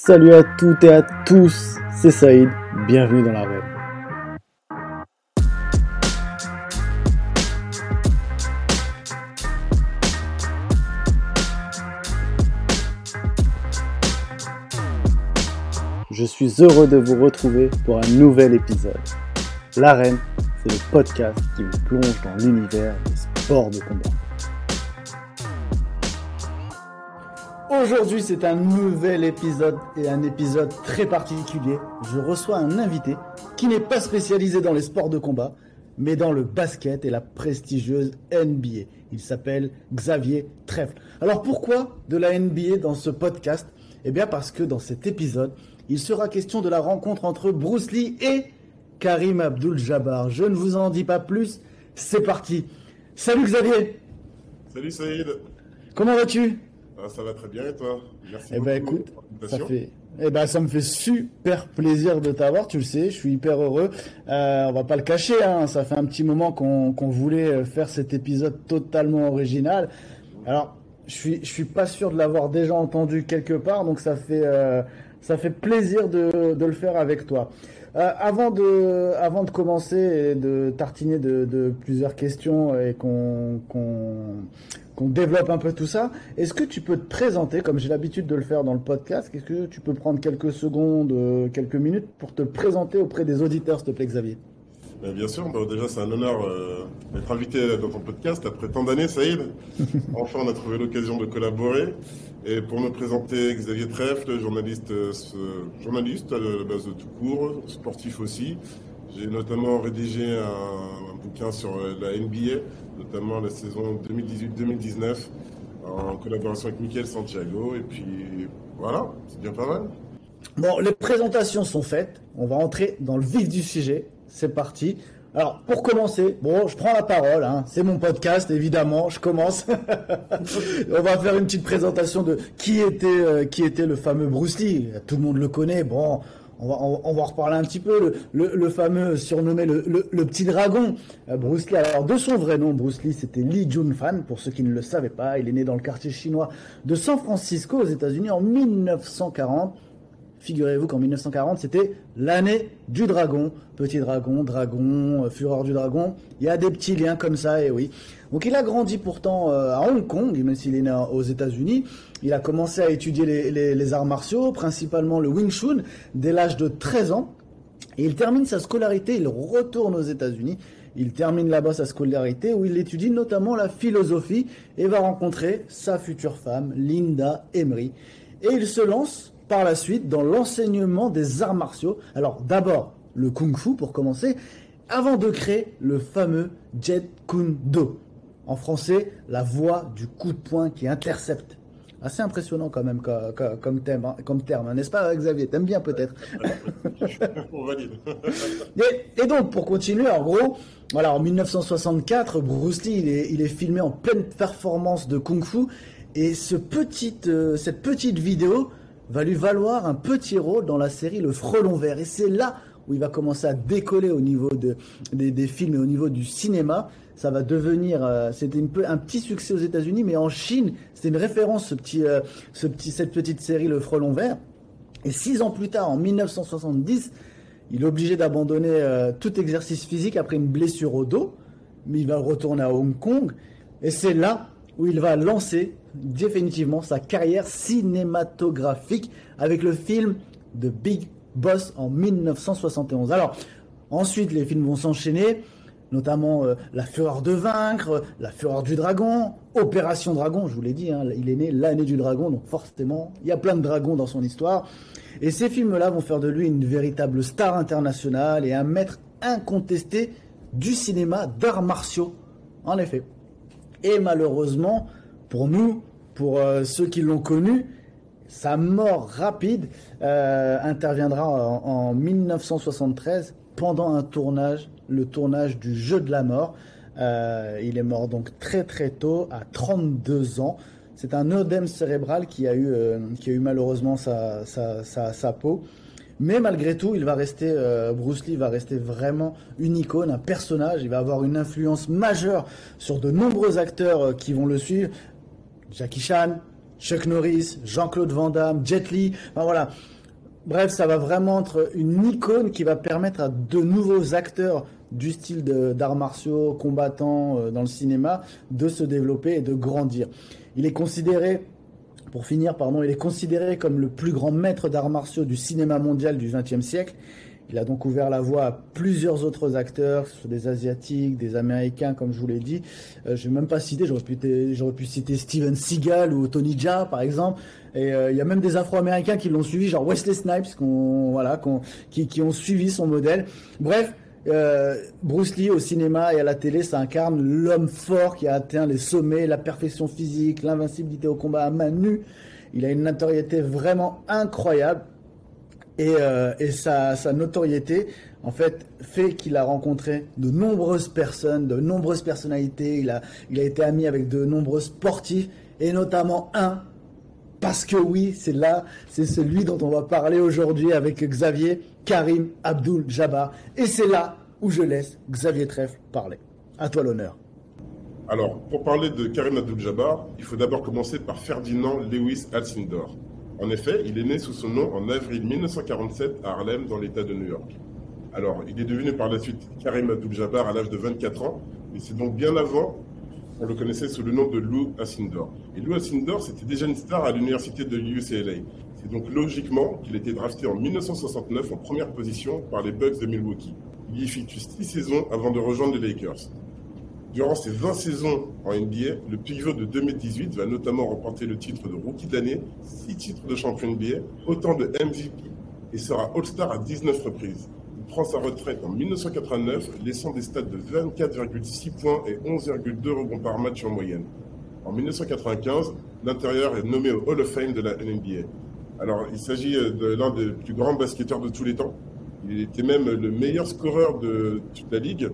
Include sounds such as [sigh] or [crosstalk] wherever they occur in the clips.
Salut à toutes et à tous, c'est Saïd, bienvenue dans la. Je suis heureux de vous retrouver pour un nouvel épisode. L'arène, c'est le podcast qui vous plonge dans l'univers des sports de combat. Aujourd'hui, c'est un nouvel épisode et un épisode très particulier. Je reçois un invité qui n'est pas spécialisé dans les sports de combat, mais dans le basket et la prestigieuse NBA. Il s'appelle Xavier Trèfle. Alors pourquoi de la NBA dans ce podcast? Eh bien parce que dans cet épisode, il sera question de la rencontre entre Bruce Lee et Karim Abdul-Jabbar. Je ne vous en dis pas plus, c'est parti. Salut Xavier Salut Saïd Comment vas-tu? Ah, Ça va très bien et toi? Merci eh ben, écoute, ça fait... Eh ben, ça me fait super plaisir de t'avoir, tu le sais, je suis hyper heureux. Euh, on va pas le cacher, hein, ça fait un petit moment qu'on voulait faire cet épisode totalement original. Alors, je suis, je suis pas sûr de l'avoir déjà entendu quelque part, donc ça fait, euh, ça fait plaisir de, de, le faire avec toi. Euh, avant, de, avant de commencer et de tartiner de, de plusieurs questions et qu'on qu'on développe un peu tout ça, est-ce que tu peux te présenter, comme j'ai l'habitude de le faire dans le podcast, est-ce que tu peux prendre quelques secondes, euh, quelques minutes pour te présenter auprès des auditeurs, s'il te plaît, Xavier? Bien sûr, bah, déjà c'est un honneur euh, d'être invité dans ton podcast après tant d'années, Saïd. [laughs] enfin, on a trouvé l'occasion de collaborer. Et pour me présenter, Xavier Trèfle, journaliste, euh, journaliste à la base de tout court, sportif aussi. J'ai notamment rédigé un, bouquin sur euh, la NBA, notamment la saison 2018-2019, en collaboration avec Michael Santiago. Et puis voilà, c'est bien pas mal. Bon, les présentations sont faites. On va entrer dans le vif du sujet. C'est parti. Alors, pour commencer, bon, je prends la parole, hein. c'est mon podcast, évidemment, je commence. [laughs] On va faire une petite présentation de qui était, euh, qui était le fameux Bruce Lee. Tout le monde le connaît, bon, on va, reparler un petit peu, le, fameux surnommé le, petit dragon, euh, Bruce Lee. Alors, de son vrai nom, Bruce Lee, c'était Lee Jun-fan, pour ceux qui ne le savaient pas. Il est né dans le quartier chinois de San Francisco, aux États-Unis, en 1940. Figurez-vous qu'en 1940, c'était l'année du dragon. Petit dragon, dragon, euh, fureur du dragon. Il y a des petits liens comme ça, et oui. Donc il a grandi pourtant euh, à Hong Kong, même s'il est né aux États-Unis. Il a commencé à étudier les, arts martiaux, principalement le Wing Chun, dès l'âge de 13 ans. Et il termine sa scolarité, il retourne aux États-Unis. Il termine là-bas sa scolarité où il étudie notamment la philosophie et va rencontrer sa future femme, Linda Emery. Et il se lance par la suite dans l'enseignement des arts martiaux. Alors d'abord le kung fu pour commencer, avant de créer le fameux Jet Kune Do. En français, la voix du coup de poing qui intercepte. Assez impressionnant quand même comme, thème, hein, comme terme, n'est-ce pas Xavier? T'aimes bien peut-être [laughs] On valide. [laughs] et, et, donc pour continuer, en gros, voilà, en 1964, Bruce Lee il est, il est filmé en pleine performance de kung-fu et ce euh, cette petite vidéo va lui valoir un petit rôle dans la série Le Frelon Vert. Et c'est là où il va commencer à décoller au niveau de, des, films et au niveau du cinéma. Ça va devenir, euh, c'était un petit succès aux États-Unis, mais en Chine, c'était une référence, ce petit, euh, ce petit, cette petite série Le Frelon Vert. Et six ans plus tard, en 1970, il est obligé d'abandonner euh, tout exercice physique après une blessure au dos, mais il va retourner à Hong Kong. Et c'est là où il va lancer définitivement sa carrière cinématographique avec le film The Big Boss en 1971. Alors, ensuite, les films vont s'enchaîner, notamment euh, La Fureur de Vaincre, La Fureur du Dragon, Opération Dragon, je vous l'ai dit, hein, il est né l'année du dragon, donc forcément, il y a plein de dragons dans son histoire. Et ces films-là vont faire de lui une véritable star internationale et un maître incontesté du cinéma d'arts martiaux, en effet. Et malheureusement, pour nous, pour euh, ceux qui l'ont connu, sa mort rapide euh, interviendra en, 1973 pendant un tournage, le tournage du Jeu de la mort. Euh, il est mort donc très très tôt, à 32 ans. C'est un œdème cérébral qui a eu, qui a eu malheureusement sa, sa, sa peau. Mais malgré tout, il va rester, euh, Bruce Lee va rester vraiment une icône, un personnage. Il va avoir une influence majeure sur de nombreux acteurs euh, qui vont le suivre. Jackie Chan, Chuck Norris, Jean-Claude Van Damme, Jet Li. Enfin voilà. Bref, ça va vraiment être une icône qui va permettre à de nouveaux acteurs du style d'arts martiaux, combattants euh, dans le cinéma, de se développer et de grandir. Il est considéré, pour finir, pardon, il est considéré comme le plus grand maître d'arts martiaux du cinéma mondial du XXe siècle. Il a donc ouvert la voie à plusieurs autres acteurs, des Asiatiques, des Américains, comme je vous l'ai dit. Euh, je vais même pas citer, j'aurais pu, pu, citer Steven Seagal ou Tony Jaa, par exemple. Et euh, il y a même des Afro-Américains qui l'ont suivi, genre Wesley Snipes, voilà, qui, qui, ont suivi son modèle. Bref, euh, Bruce Lee au cinéma et à la télé, ça incarne l'homme fort qui a atteint les sommets, la perfection physique, l'invincibilité au combat à main nue. Il a une notoriété vraiment incroyable. Et, euh, sa, notoriété, en fait, fait qu'il a rencontré de nombreuses personnes, de nombreuses personnalités. Il a, il a été ami avec de nombreux sportifs, et notamment un, parce que oui, c'est là, c'est celui dont on va parler aujourd'hui avec Xavier Karim Abdul Jabbar. Et c'est là où je laisse Xavier Trèfle parler. À toi l'honneur. Alors, pour parler de Karim Abdul Jabbar, il faut d'abord commencer par Ferdinand Lewis Alcindor. En effet, il est né sous son nom en avril 1947 à Harlem, dans l'État de New York. Alors, il est devenu par la suite Karim Abdul-Jabbar à l'âge de 24 ans, mais c'est donc bien avant qu'on le connaissait sous le nom de Lou Asindor. Et Lou Asindor, c'était déjà une star à l'université de UCLA. C'est donc logiquement qu'il était drafté en 1969 en première position par les Bucks de Milwaukee. Il y effectue six saisons avant de rejoindre les Lakers. Durant ses 20 saisons en NBA, le pivot de 2018 va notamment remporter le titre de rookie d'année, 6 titres de champion NBA, autant de MVP et sera All-Star à 19 reprises. Il prend sa retraite en 1989, laissant des stats de 24,6 points et 11,2 rebonds par match en moyenne. En 1995, l'intérieur est nommé au Hall of Fame de la NBA. Alors, il s'agit de l'un des plus grands basketteurs de tous les temps, il était même le meilleur scoreur de toute la ligue,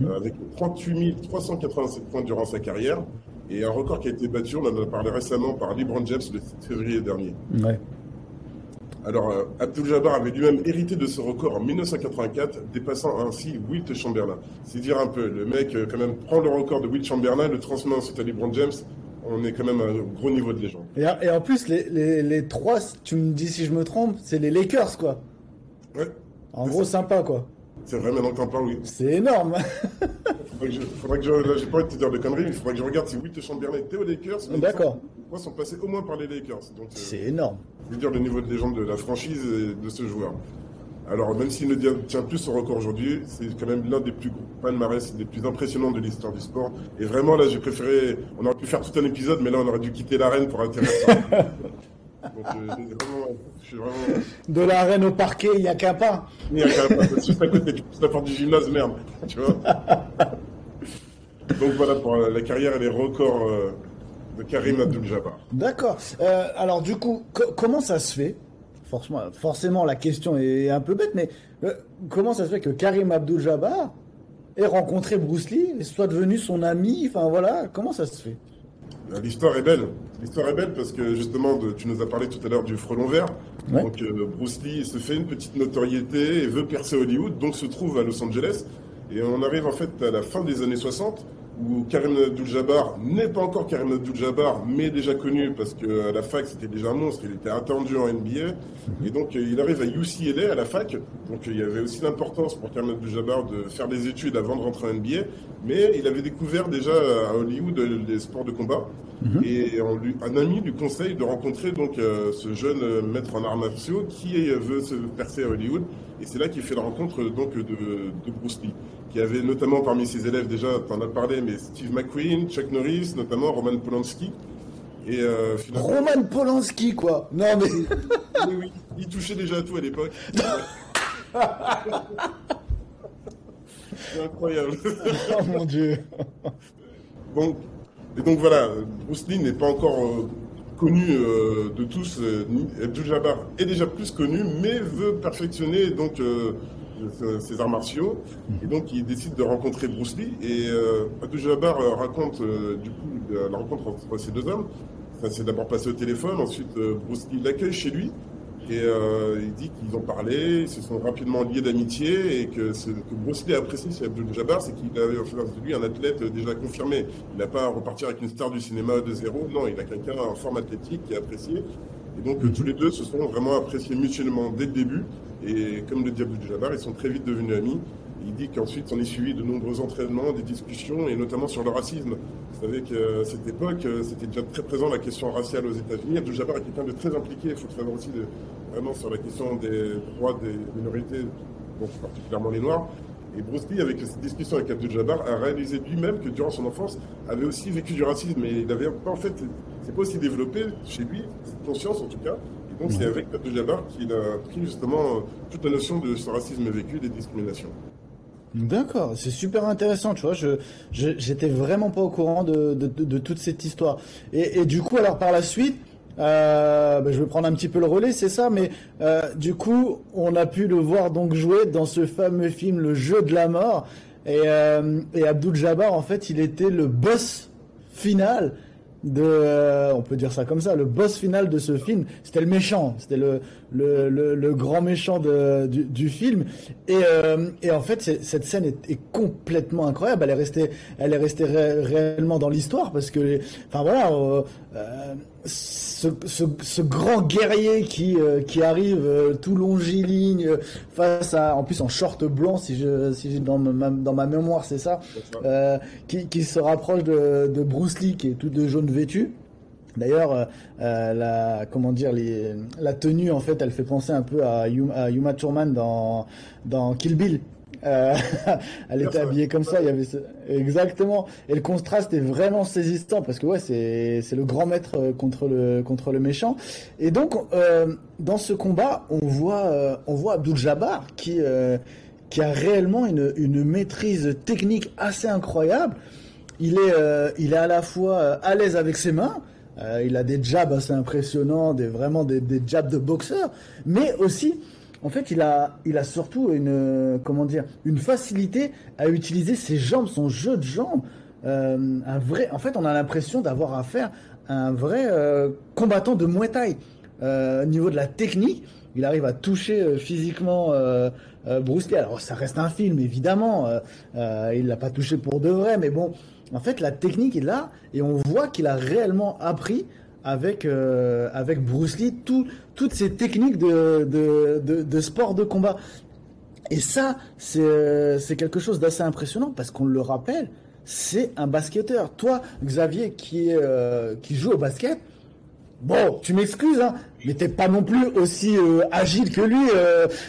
mhm. avec 38 387 points durant sa carrière. Et un record qui a été battu, on en a parlé récemment par LeBron James le 6 février dernier. Alors, euh, Abdul Jabbar avait lui-même hérité de ce record en 1984, dépassant ainsi Wilt Chamberlain. C'est dire un peu, le mec, euh, quand même, prend le record de Wilt Chamberlain, le transmet ensuite à LeBron James. On est quand même à un gros niveau de légende. Et, en plus, les, les, les, trois, tu me dis si je me trompe, c'est les Lakers, quoi. Ouais. En gros, sympa, quoi. C'est vrai, maintenant que t'en parles, oui. C'est énorme. [laughs] faudrait que je, faudrait que je, là, j'ai pas envie de te dire de conneries, mais il faudrait que je regarde si Wilt Chamberlain était aux Lakers. D'accord. Moi, sont passés au moins par les Lakers. Donc, euh, c'est énorme. Je veux dire le niveau de légende de la franchise et de ce joueur. Alors, même s'il ne tient plus son record aujourd'hui, c'est quand même l'un des plus gros palmarès, des plus impressionnants de l'histoire du sport. Et vraiment, là, j'ai préféré. On aurait pu faire tout un épisode, mais là, on aurait dû quitter l'arène pour intéresser. [laughs] Donc, euh, je suis vraiment... De l'arène au parquet, il n'y a qu'un pas. Il n'y a qu'un pas. Juste à côté, porte du gymnase, merde. Tu vois Donc voilà pour la carrière et les records euh, de Karim Abdul-Jabbar. D'accord. Euh, alors du coup, comment ça se fait? Forcément, forcément, la question est un peu bête, mais comment ça se fait que Karim Abdul-Jabbar ait rencontré Bruce Lee et soit devenu son ami? Enfin voilà, comment ça se fait? L'histoire est belle. L'histoire est belle parce que justement, tu nous as parlé tout à l'heure du frelon vert. Donc euh, Bruce Lee se fait une petite notoriété et veut percer Hollywood, donc se trouve à Los Angeles. Et on arrive en fait à la fin des années 60 où Karim Abdul-Jabbar n'est pas encore Karim Abdul-Jabbar, mais déjà connu parce qu'à la fac c'était déjà un monstre, il était attendu en NBA. Et donc euh, il arrive à UCLA à la fac. Donc il y avait aussi l'importance pour Karim Abdul-Jabbar de faire des études avant de rentrer en NBA. Mais il avait découvert déjà à Hollywood les sports de combat. Mhm. Et un ami lui conseille de rencontrer donc euh, ce jeune euh, maître en arts martiaux qui veut se percer à Hollywood. Et c'est là qu'il fait la rencontre donc de, de Bruce Lee qui avait notamment parmi ses élèves, déjà, tu en as parlé, mais Steve McQueen, Chuck Norris, notamment Roman Polanski. Et euh, Roman Polanski, quoi Non, mais. oui, oui, il touchait déjà à tout à l'époque. [laughs] C'est incroyable. oh mon dieu. Donc, et donc voilà, Bruce Lee n'est pas encore euh, connu euh, de tous. Abdul Jabbar est déjà plus connu, mais veut perfectionner donc ses arts martiaux. Et donc, il décide de rencontrer Bruce Lee. Et euh, Abdul Jabbar euh, raconte euh, du coup la rencontre entre ces deux hommes. Ça s'est d'abord passé au téléphone. Ensuite, Bruce Lee l'accueille chez lui. Et euh, il dit qu'ils ont parlé, ils se sont rapidement liés d'amitié et que ce que Bruce Lee a apprécié chez Abdul Jabbar, c'est qu'il avait en face de lui un athlète déjà confirmé. Il n'a pas à repartir avec une star du cinéma de zéro, non, il a quelqu'un en forme athlétique qui est apprécié. Et donc tous les deux se sont vraiment appréciés mutuellement dès le début. Et comme le dit Abdul Jabbar, ils sont très vite devenus amis. Il dit qu'ensuite on est suivi de nombreux entraînements, des discussions, et notamment sur le racisme. Vous savez qu'à cette époque, c'était déjà très présent la question raciale aux États-Unis. Abdul Jabbar est quelqu'un de très impliqué, il faut savoir aussi de, vraiment sur la question des droits des minorités, donc particulièrement les Noirs. Et Bruce Lee, avec cette discussion avec Abdul Jabbar, a réalisé lui-même que durant son enfance, avait aussi vécu du racisme. Et il n'avait pas, en fait, c'est pas aussi développé chez lui, cette conscience en tout cas. Et donc, c'est avec Abdul Jabbar qu'il a pris justement toute la notion de ce racisme vécu, des discriminations. D'accord, c'est super intéressant, tu vois. Je, j'étais vraiment pas au courant de, de, toute cette histoire. Et, du coup, alors par la suite, euh, ben, je vais prendre un petit peu le relais, c'est ça, mais euh, du coup, on a pu le voir donc jouer dans ce fameux film, Le Jeu de la Mort. Et, euh, et Abdul Jabbar, en fait, il était le boss final de, euh, on peut dire ça comme ça, le boss final de ce film, c'était le méchant, c'était le, le, le, grand méchant de, du, du, film. Et, euh, et en fait, cette scène est, est, complètement incroyable. Elle est restée, elle est restée réellement dans l'histoire parce que, enfin voilà, euh, euh ce, ce, ce, grand guerrier qui, euh, qui arrive euh, tout longiligne face à, en plus en short blanc, si je, si j'ai dans ma, dans ma mémoire c'est ça, euh, qui, qui, se rapproche de, de, Bruce Lee qui est tout de jaune vêtu. D'ailleurs, la comment dire, les, la tenue en fait, elle fait penser un peu à, à Yuma Thurman dans dans Kill Bill. Euh, [laughs] elle était habillée comme ça. Il y avait exactement. Et le contraste est vraiment saisissant parce que ouais, c'est c'est le grand maître euh, contre le contre le méchant. Et donc euh, dans ce combat, on voit euh, on voit Abdul Jabbar qui qui a réellement une une maîtrise technique assez incroyable. Il est il est à la fois à l'aise avec ses mains. il a des jabs assez impressionnants, des vraiment des, des jabs de boxeur, mais aussi en fait, il a, il a surtout une, comment dire, une facilité à utiliser ses jambes, son jeu de jambes. Euh, un vrai, en fait, on a l'impression d'avoir affaire à un vrai euh, combattant de Muay. Euh, au niveau de la technique, il arrive à toucher physiquement Bruce Lee. Alors, ça reste un film, évidemment. il l'a pas touché pour de vrai, mais bon, en fait, la technique est là et on voit qu'il a réellement appris avec, euh, avec Bruce Lee tout, toutes ces techniques de, de, de, sport de combat. Et ça, c'est quelque chose d'assez impressionnant parce qu'on le rappelle, c'est un basketteur. Toi, Xavier, qui, euh, qui joue au basket, bon, tu m'excuses, hein, mais t'es pas non plus aussi euh, agile que lui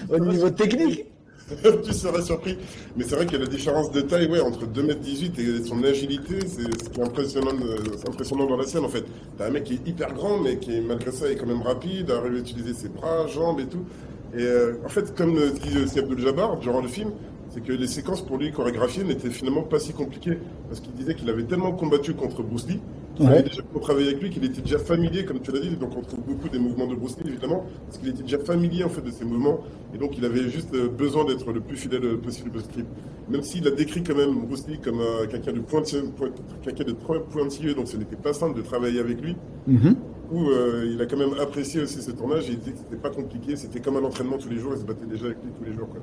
au niveau technique. [laughs] tu serais surpris. Mais c'est vrai qu'il y a la différence de taille ouais, entre 2m18 et son agilité, c'est ce qui est impressionnant, dans la scène en fait. T'as un mec qui est hyper grand, mais qui malgré ça est quand même rapide, arrive à utiliser ses bras, jambes et tout. Et euh, en fait, comme dit aussi Abdul Jabbar durant le film, c'est que les séquences pour lui chorégraphiées n'étaient finalement pas si compliquées. Parce qu'il disait qu'il avait tellement combattu contre Bruce Lee, qu'il avait déjà travaillé avec lui, qu'il était déjà familier, comme tu l'as dit. Donc on trouve beaucoup des mouvements de Bruce Lee, évidemment, parce qu'il était déjà familier en fait de ces mouvements. Et donc il avait juste euh, besoin d'être le plus fidèle possible au script. Même s'il a décrit quand même Bruce Lee comme euh, quelqu'un de pointilleux, quelqu'un de trop pointilleux, donc ce n'était pas simple de travailler avec lui. Mm il a quand même apprécié aussi ce tournage. Et il disait que c'était pas compliqué, c'était comme un entraînement tous les jours. Il se battait déjà avec lui tous les jours. Quoi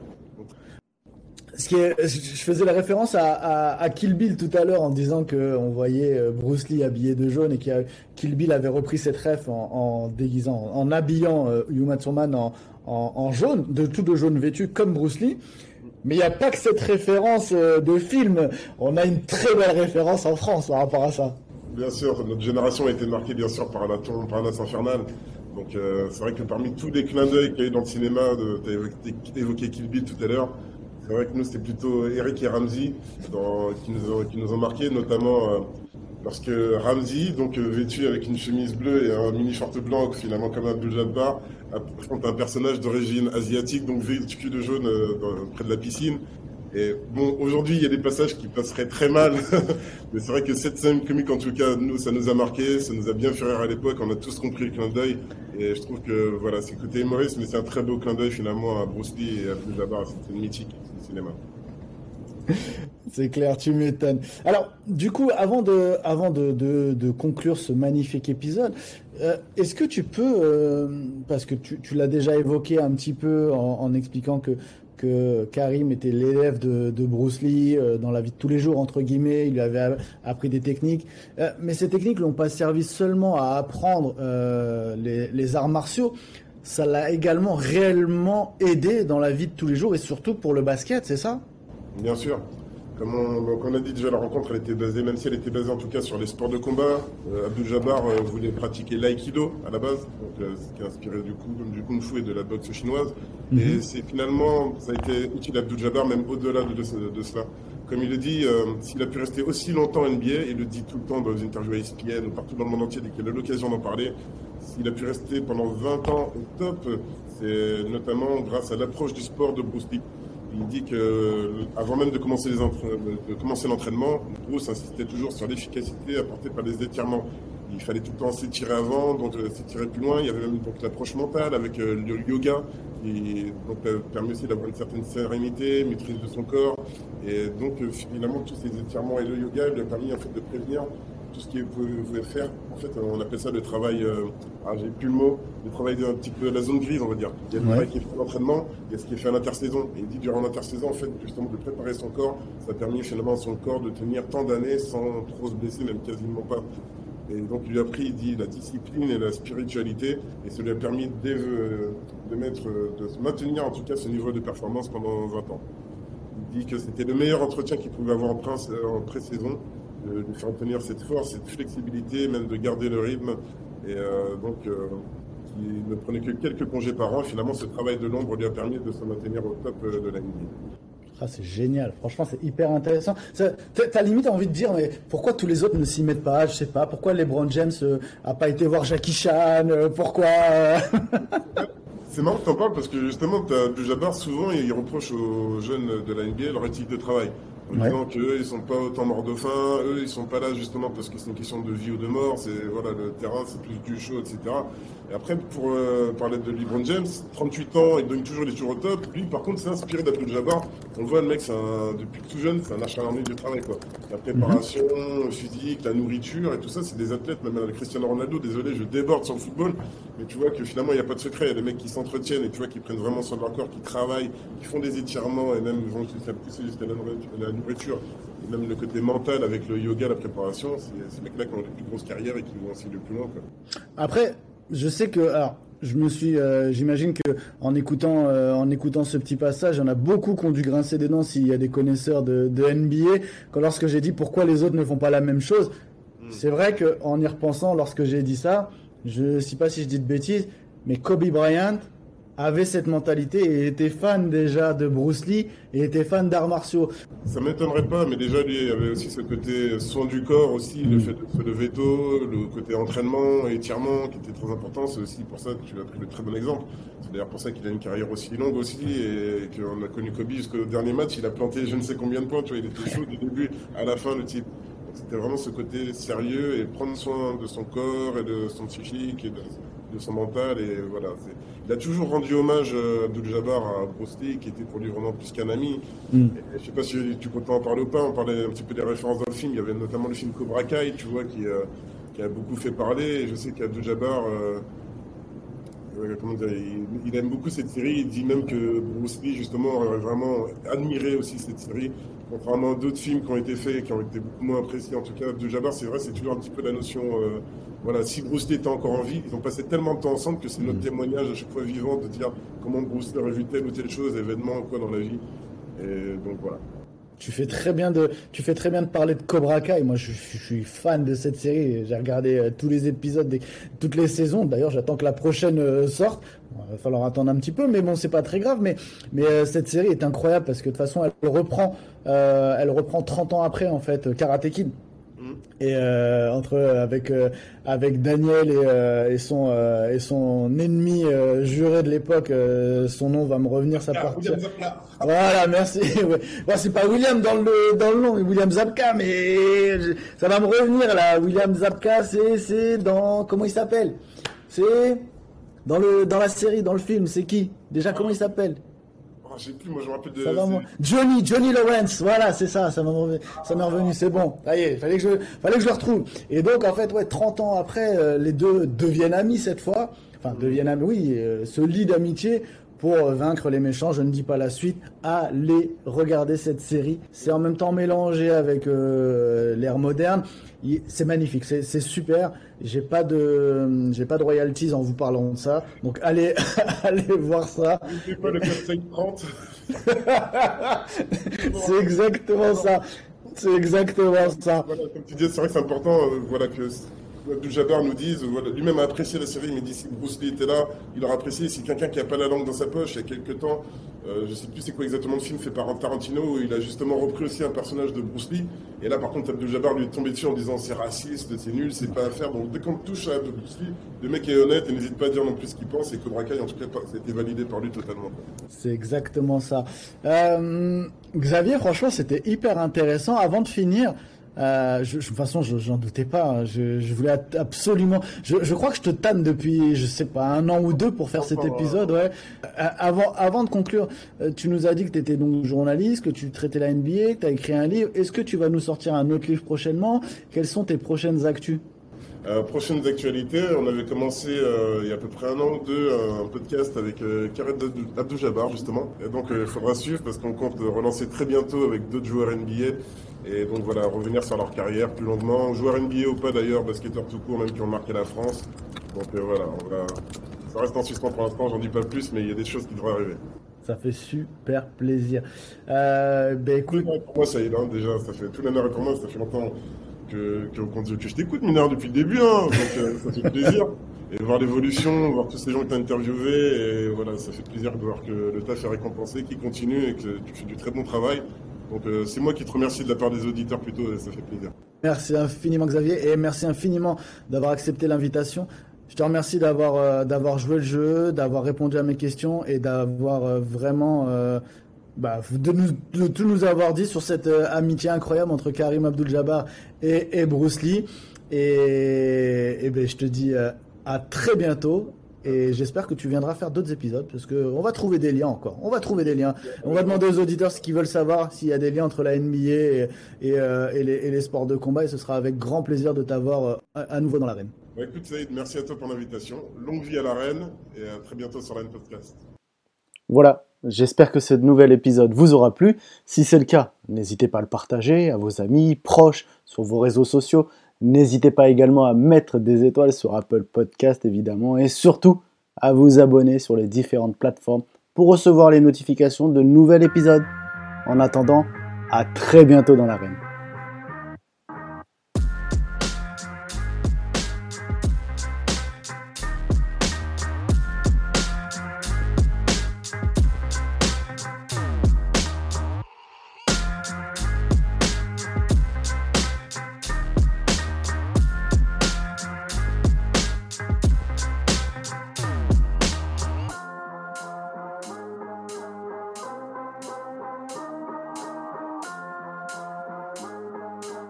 je faisais la référence à, Kill Bill tout à l'heure en disant que on voyait euh, Bruce Lee habillé de jaune et que Kill Bill avait repris cette ref en, déguisant, en habillant euh, Uma Thurman en, jaune, de tout de jaune vêtu comme Bruce Lee. Mais il n'y a pas que cette référence euh, de film. On a une très belle référence en France par rapport à ça. Bien sûr, notre génération a été marquée bien sûr par la tombe, par Nas Infernal. Donc euh, c'est vrai que parmi tous les clins d'œil qu'il y a eu dans le cinéma, tu as évoqué Kill Bill tout à l'heure, c'est vrai que nous, c'est plutôt Eric et Ramsey qui, nous ont, qui marqué, notamment euh, lorsque Ramsey, donc euh, vêtu avec une chemise bleue et un mini short blanc, finalement comme Abdul Jabbar, affronte un personnage d'origine asiatique, donc vêtu de jaune euh, près de la piscine. Et bon, aujourd'hui, il y a des passages qui passeraient très mal, [laughs] mais c'est vrai que cette scène comique, en tout cas, nous, ça nous a marqué, ça nous a bien fait rire à l'époque, on a tous compris le clin d'œil, et je trouve que voilà, c'est côté humoriste, mais c'est un très beau clin d'œil finalement à Bruce Lee et à Abdul Jabbar, une mythique C'est clair, tu m'étonnes. Alors, du coup, avant de, avant de, de, conclure ce magnifique épisode, euh, est-ce que tu peux, euh, parce que tu, tu l'as déjà évoqué un petit peu en, expliquant que, que Karim était l'élève de, de, Bruce Lee euh, dans la vie de tous les jours, entre guillemets, il lui avait appris des techniques, mais ces techniques n'ont pas servi seulement à apprendre les arts martiaux, ça l'a également réellement aidé dans la vie de tous les jours et surtout pour le basket, c'est ça? Bien sûr. Comme on, a dit déjà, la rencontre, elle était basée, même si elle était basée en tout cas sur les sports de combat. Euh, Abdul Jabbar euh, voulait pratiquer l'aïkido à la base, donc, euh, ce qui est inspiré du, coup, du kung fu et de la boxe chinoise. Mhm. Et c'est finalement, ça a été utile à Abdul Jabbar, même au-delà de, cela. Comme il le dit, s'il a pu rester aussi longtemps NBA, il le dit tout le temps dans les interviews à ESPN ou partout dans le monde entier dès qu'il a l'occasion d'en parler, s'il a pu rester pendant 20 ans au top, c'est notamment grâce à l'approche du sport de Bruce Lee il dit que avant même de commencer l'entraînement, Bruce insistait toujours sur l'efficacité apportée par les étirements. Il fallait tout le temps s'étirer avant, donc euh, s'étirer plus loin. Il y avait même l'approche mentale avec euh, le yoga, qui donc, euh, permet aussi d'avoir une certaine sérénité, maîtrise de son corps. Et donc finalement, tous ces étirements et le yoga lui ont permis en fait, de prévenir tout ce qu'il pouvait faire. En fait, on appelle ça le travail, euh, ah, j'ai plus le mot, le travail d'un petit peu de la zone grise, on va dire. Il y a le travail qui est fait en entraînement, il y a ce qui est fait en intersaison. Et il dit durant l'intersaison, en fait, justement, de préparer son corps, ça a permis finalement à son corps de tenir tant d'années sans trop se blesser, même quasiment pas. Et donc, il lui a pris, il dit, la discipline et la spiritualité, et ça lui a permis de, de, mettre, de se maintenir en tout cas ce niveau de performance pendant 20 ans. Il dit que c'était le meilleur entretien qu'il pouvait avoir en pré-saison, de, faire obtenir cette force, cette flexibilité, même de garder le rythme. Et euh, donc, euh, il ne prenait que quelques congés par an. Finalement, ce travail de l'ombre lui a permis de se maintenir au top euh, de la NBA. Ah, c'est génial, franchement, c'est hyper intéressant. T'as limite envie de dire, mais pourquoi tous les autres ne s'y mettent pas? Je sais pas, pourquoi LeBron James a pas été voir Jackie Chan? Pourquoi [laughs] C'est marrant que t'en parles parce que justement, as, Jabbar, souvent, il reproche aux jeunes de la NBA leur éthique de travail en disant qu'eux, ils sont pas autant morts de faim, eux, ils sont pas là justement parce que c'est une question de vie ou de mort, c'est voilà, le terrain, c'est plus du chaud, etc. Et après, pour euh, parler de LeBron James, 38 ans, il donne toujours les jours au top. Lui, par contre, c'est inspiré d'Abdul Jabbar. On le voit, le mec, un, depuis tout jeune, c'est un acharné du travail, quoi. La préparation mhm. physique, la nourriture et tout ça, c'est des athlètes, même Cristiano Ronaldo, désolé, je déborde sur le football, mais tu vois que finalement, il n'y a pas de secret. Il y a des mecs qui s'entretiennent et tu vois, qui prennent vraiment soin de leur corps, qui travaillent, qui font des étirements et même vont jusqu'à jusqu'à la nourriture et même le côté mental avec le yoga, la préparation, c'est ces mecs-là qui ont les plus grosses carrières et qui vont aussi le plus loin. Quoi. Après, je sais que, alors, je me suis, euh, j'imagine que en écoutant, euh, en écoutant ce petit passage, il y en a beaucoup qui ont dû grincer des dents s'il y a des connaisseurs de, de NBA. Quand lorsque j'ai dit pourquoi les autres ne font pas la même chose, hmm. c'est vrai que en y repensant, lorsque j'ai dit ça, je sais pas si je dis de bêtises, mais Kobe Bryant, avait cette mentalité et était fan déjà de Bruce Lee et était fan d'arts martiaux. Ça m'étonnerait pas, mais déjà lui il avait aussi ce côté soin du corps aussi, le mm. fait de faire le veto, le côté entraînement, étirement qui était très important. C'est aussi pour ça que tu as pris le très bon exemple. C'est d'ailleurs pour ça qu'il a une carrière aussi longue aussi et qu'on a connu Kobe jusqu'au dernier match. Il a planté je ne sais combien de points. Tu vois, il était chaud du début à la fin le type. C'était vraiment ce côté sérieux et prendre soin de son corps et de son psychique et de, de son mental et voilà. Il a toujours rendu hommage euh, Abdul Jabbar à Bruce Lee, qui était pour lui vraiment plus qu'un ami. Mm. je sais pas si tu comptes en parler ou pas, on parlait un petit peu des références dans le film, il y avait notamment le film Cobra Kai, tu vois, qui, euh, qui a beaucoup fait parler, et je sais qu'Abdul Jabbar... Euh, comment dire, il, aime beaucoup cette série. Il dit même que Bruce Lee, justement, aurait vraiment admiré aussi cette série, contrairement à d'autres films qui ont été faits et qui ont été beaucoup moins appréciés. En tout cas, Abdul Jabbar, c'est vrai, c'est toujours un petit peu la notion voilà, si Bruce Lee était encore en vie, ils ont passé tellement de temps ensemble que c'est notre mm. témoignage à chaque fois vivant de dire comment Bruce Lee aurait vu telle ou telle chose, événement, quoi, dans la vie. Et donc voilà. Tu fais très bien de, tu fais très bien de parler de Cobra Kai. Moi, je, suis fan de cette série. J'ai regardé euh, tous les épisodes, des, toutes les saisons. D'ailleurs, j'attends que la prochaine euh, sorte. il va falloir attendre un petit peu, mais bon, c'est pas très grave. Mais, mais euh, cette série est incroyable parce que de toute façon, elle reprend, elle reprend 30 ans après en fait Karate Kid. Et euh, entre avec euh, avec Daniel et, euh, et son euh, et son ennemi juré de l'époque, son nom va me revenir, ça part. Voilà, merci. [laughs] ouais. c'est pas William dans le dans le nom, mais William Zabka, mais ça va me revenir là. William Zabka, c'est c'est dans comment il s'appelle? C'est dans le dans la série, dans le film, c'est qui? Déjà comment il s'appelle? Oh, j'ai plus, moi je me rappelle de. Ça va, moi. Johnny, Johnny Lawrence, voilà, c'est ça, ça m'est revenu, ça m'est revenu, c'est bon. Ça y est, fallait que je, fallait que je le retrouve. Et donc, en fait, ouais, 30 ans après, euh, les deux deviennent amis cette fois. Enfin, deviennent amis, oui, euh, se lient d'amitié pour euh, vaincre les méchants. Je ne dis pas la suite. Allez regarder cette série. C'est en même temps mélangé avec euh, l'ère moderne. C'est magnifique, c'est super. J'ai pas de, j'ai pas de royalties en vous parlant de ça. Donc allez, [laughs] allez voir ça. N'oubliez pas le code 530. [laughs] C'est exactement ça. C'est exactement ça. Voilà, comme tu dis, c'est vrai que c'est important euh, voilà, que Abdul Jabbar nous dise, voilà, lui-même a apprécié la série, me dit si Bruce Lee était là, il aurait apprécié. Si quelqu'un qui n'a pas la langue dans sa poche, il y a quelques temps, euh, je sais plus c'est quoi exactement le film fait par Tarantino, où il a justement repris aussi un personnage de Bruce Lee. Et là, par contre, Abdul Jabbar lui est tombé dessus en disant c'est raciste, c'est nul, c'est pas à faire. Donc dès qu'on touche à Bruce Lee, le mec est honnête et n'hésite pas à dire non plus ce qu'il pense. Et Cobra Kai, en tout cas, a été validé par lui totalement. C'est exactement ça. Euh, Xavier, franchement, c'était hyper intéressant. Avant de finir, euh, je, je- de toute façon, je- j'en doutais pas. hein. Je, je voulais absolument. Je, je crois que je te tanne depuis, je sais pas, un an ou deux pour faire cet Encore, épisode. Ouais. Euh, avant, avant de conclure, euh, tu nous as dit que tu étais donc journaliste, que tu traitais la NBA, que tu as écrit un livre. Est-ce que tu vas nous sortir un autre livre prochainement? Quelles sont tes prochaines actus? Euh, prochaines actualités, on avait commencé euh, il y a à peu près un an ou deux un podcast avec euh, Kared Abdou- Abdou-Jabbar justement. Et donc il faudra suivre parce qu'on compte relancer très bientôt avec d'autres joueurs NBA. Et donc voilà, revenir sur leur carrière plus longuement. Joueurs NBA ou pas d'ailleurs, basketteurs tout court, même qui ont marqué la France. Donc euh, voilà, on va... ça reste en suspens pour l'instant, j'en dis pas plus, mais il y a des choses qui devraient arriver. Ça fait super plaisir. Euh, ben écoute, Pour moi, ça y est, hein, déjà, ça fait tout l'honneur pour moi, ça fait longtemps que, que, qu'on- que je t'écoute, Minard, depuis le début, hein, donc euh, ça fait plaisir. Et voir l'évolution, voir tous ces gens que tu as interviewés, et voilà, ça fait plaisir de voir que le taf est récompensé, qu'il continue et que tu fais du très bon travail. Donc euh, c'est moi qui te remercie de la part des auditeurs plutôt, ça fait plaisir. Merci infiniment Xavier et merci infiniment d'avoir accepté l'invitation. Je te remercie d'avoir euh, d'avoir joué le jeu, d'avoir répondu à mes questions et d'avoir euh, vraiment bah, de, tout nous avoir dit sur cette amitié incroyable entre Karim Abdul-Jabbar et, Bruce Lee. Et, ben, je te dis à très bientôt. Et j'espère que tu viendras faire d'autres épisodes parce que on va trouver des liens encore. On va trouver des liens. On va demander aux auditeurs ce qu'ils veulent savoir, s'il y a des liens entre la NBA et, et, euh, et les, et les sports de combat. Et ce sera avec grand plaisir de t'avoir euh, à, à nouveau dans l'arène. Bah, écoute Saïd, merci à toi pour l'invitation. Longue vie à la reine, et à très bientôt sur la Podcast. Voilà, j'espère que ce nouvel épisode vous aura plu. Si c'est le cas, n'hésitez pas à le partager à vos amis, proches, sur vos réseaux sociaux. N'hésitez pas également à mettre des étoiles sur Apple Podcast évidemment et surtout à vous abonner sur les différentes plateformes pour recevoir les notifications de nouveaux épisodes. En attendant, à très bientôt dans l'arène.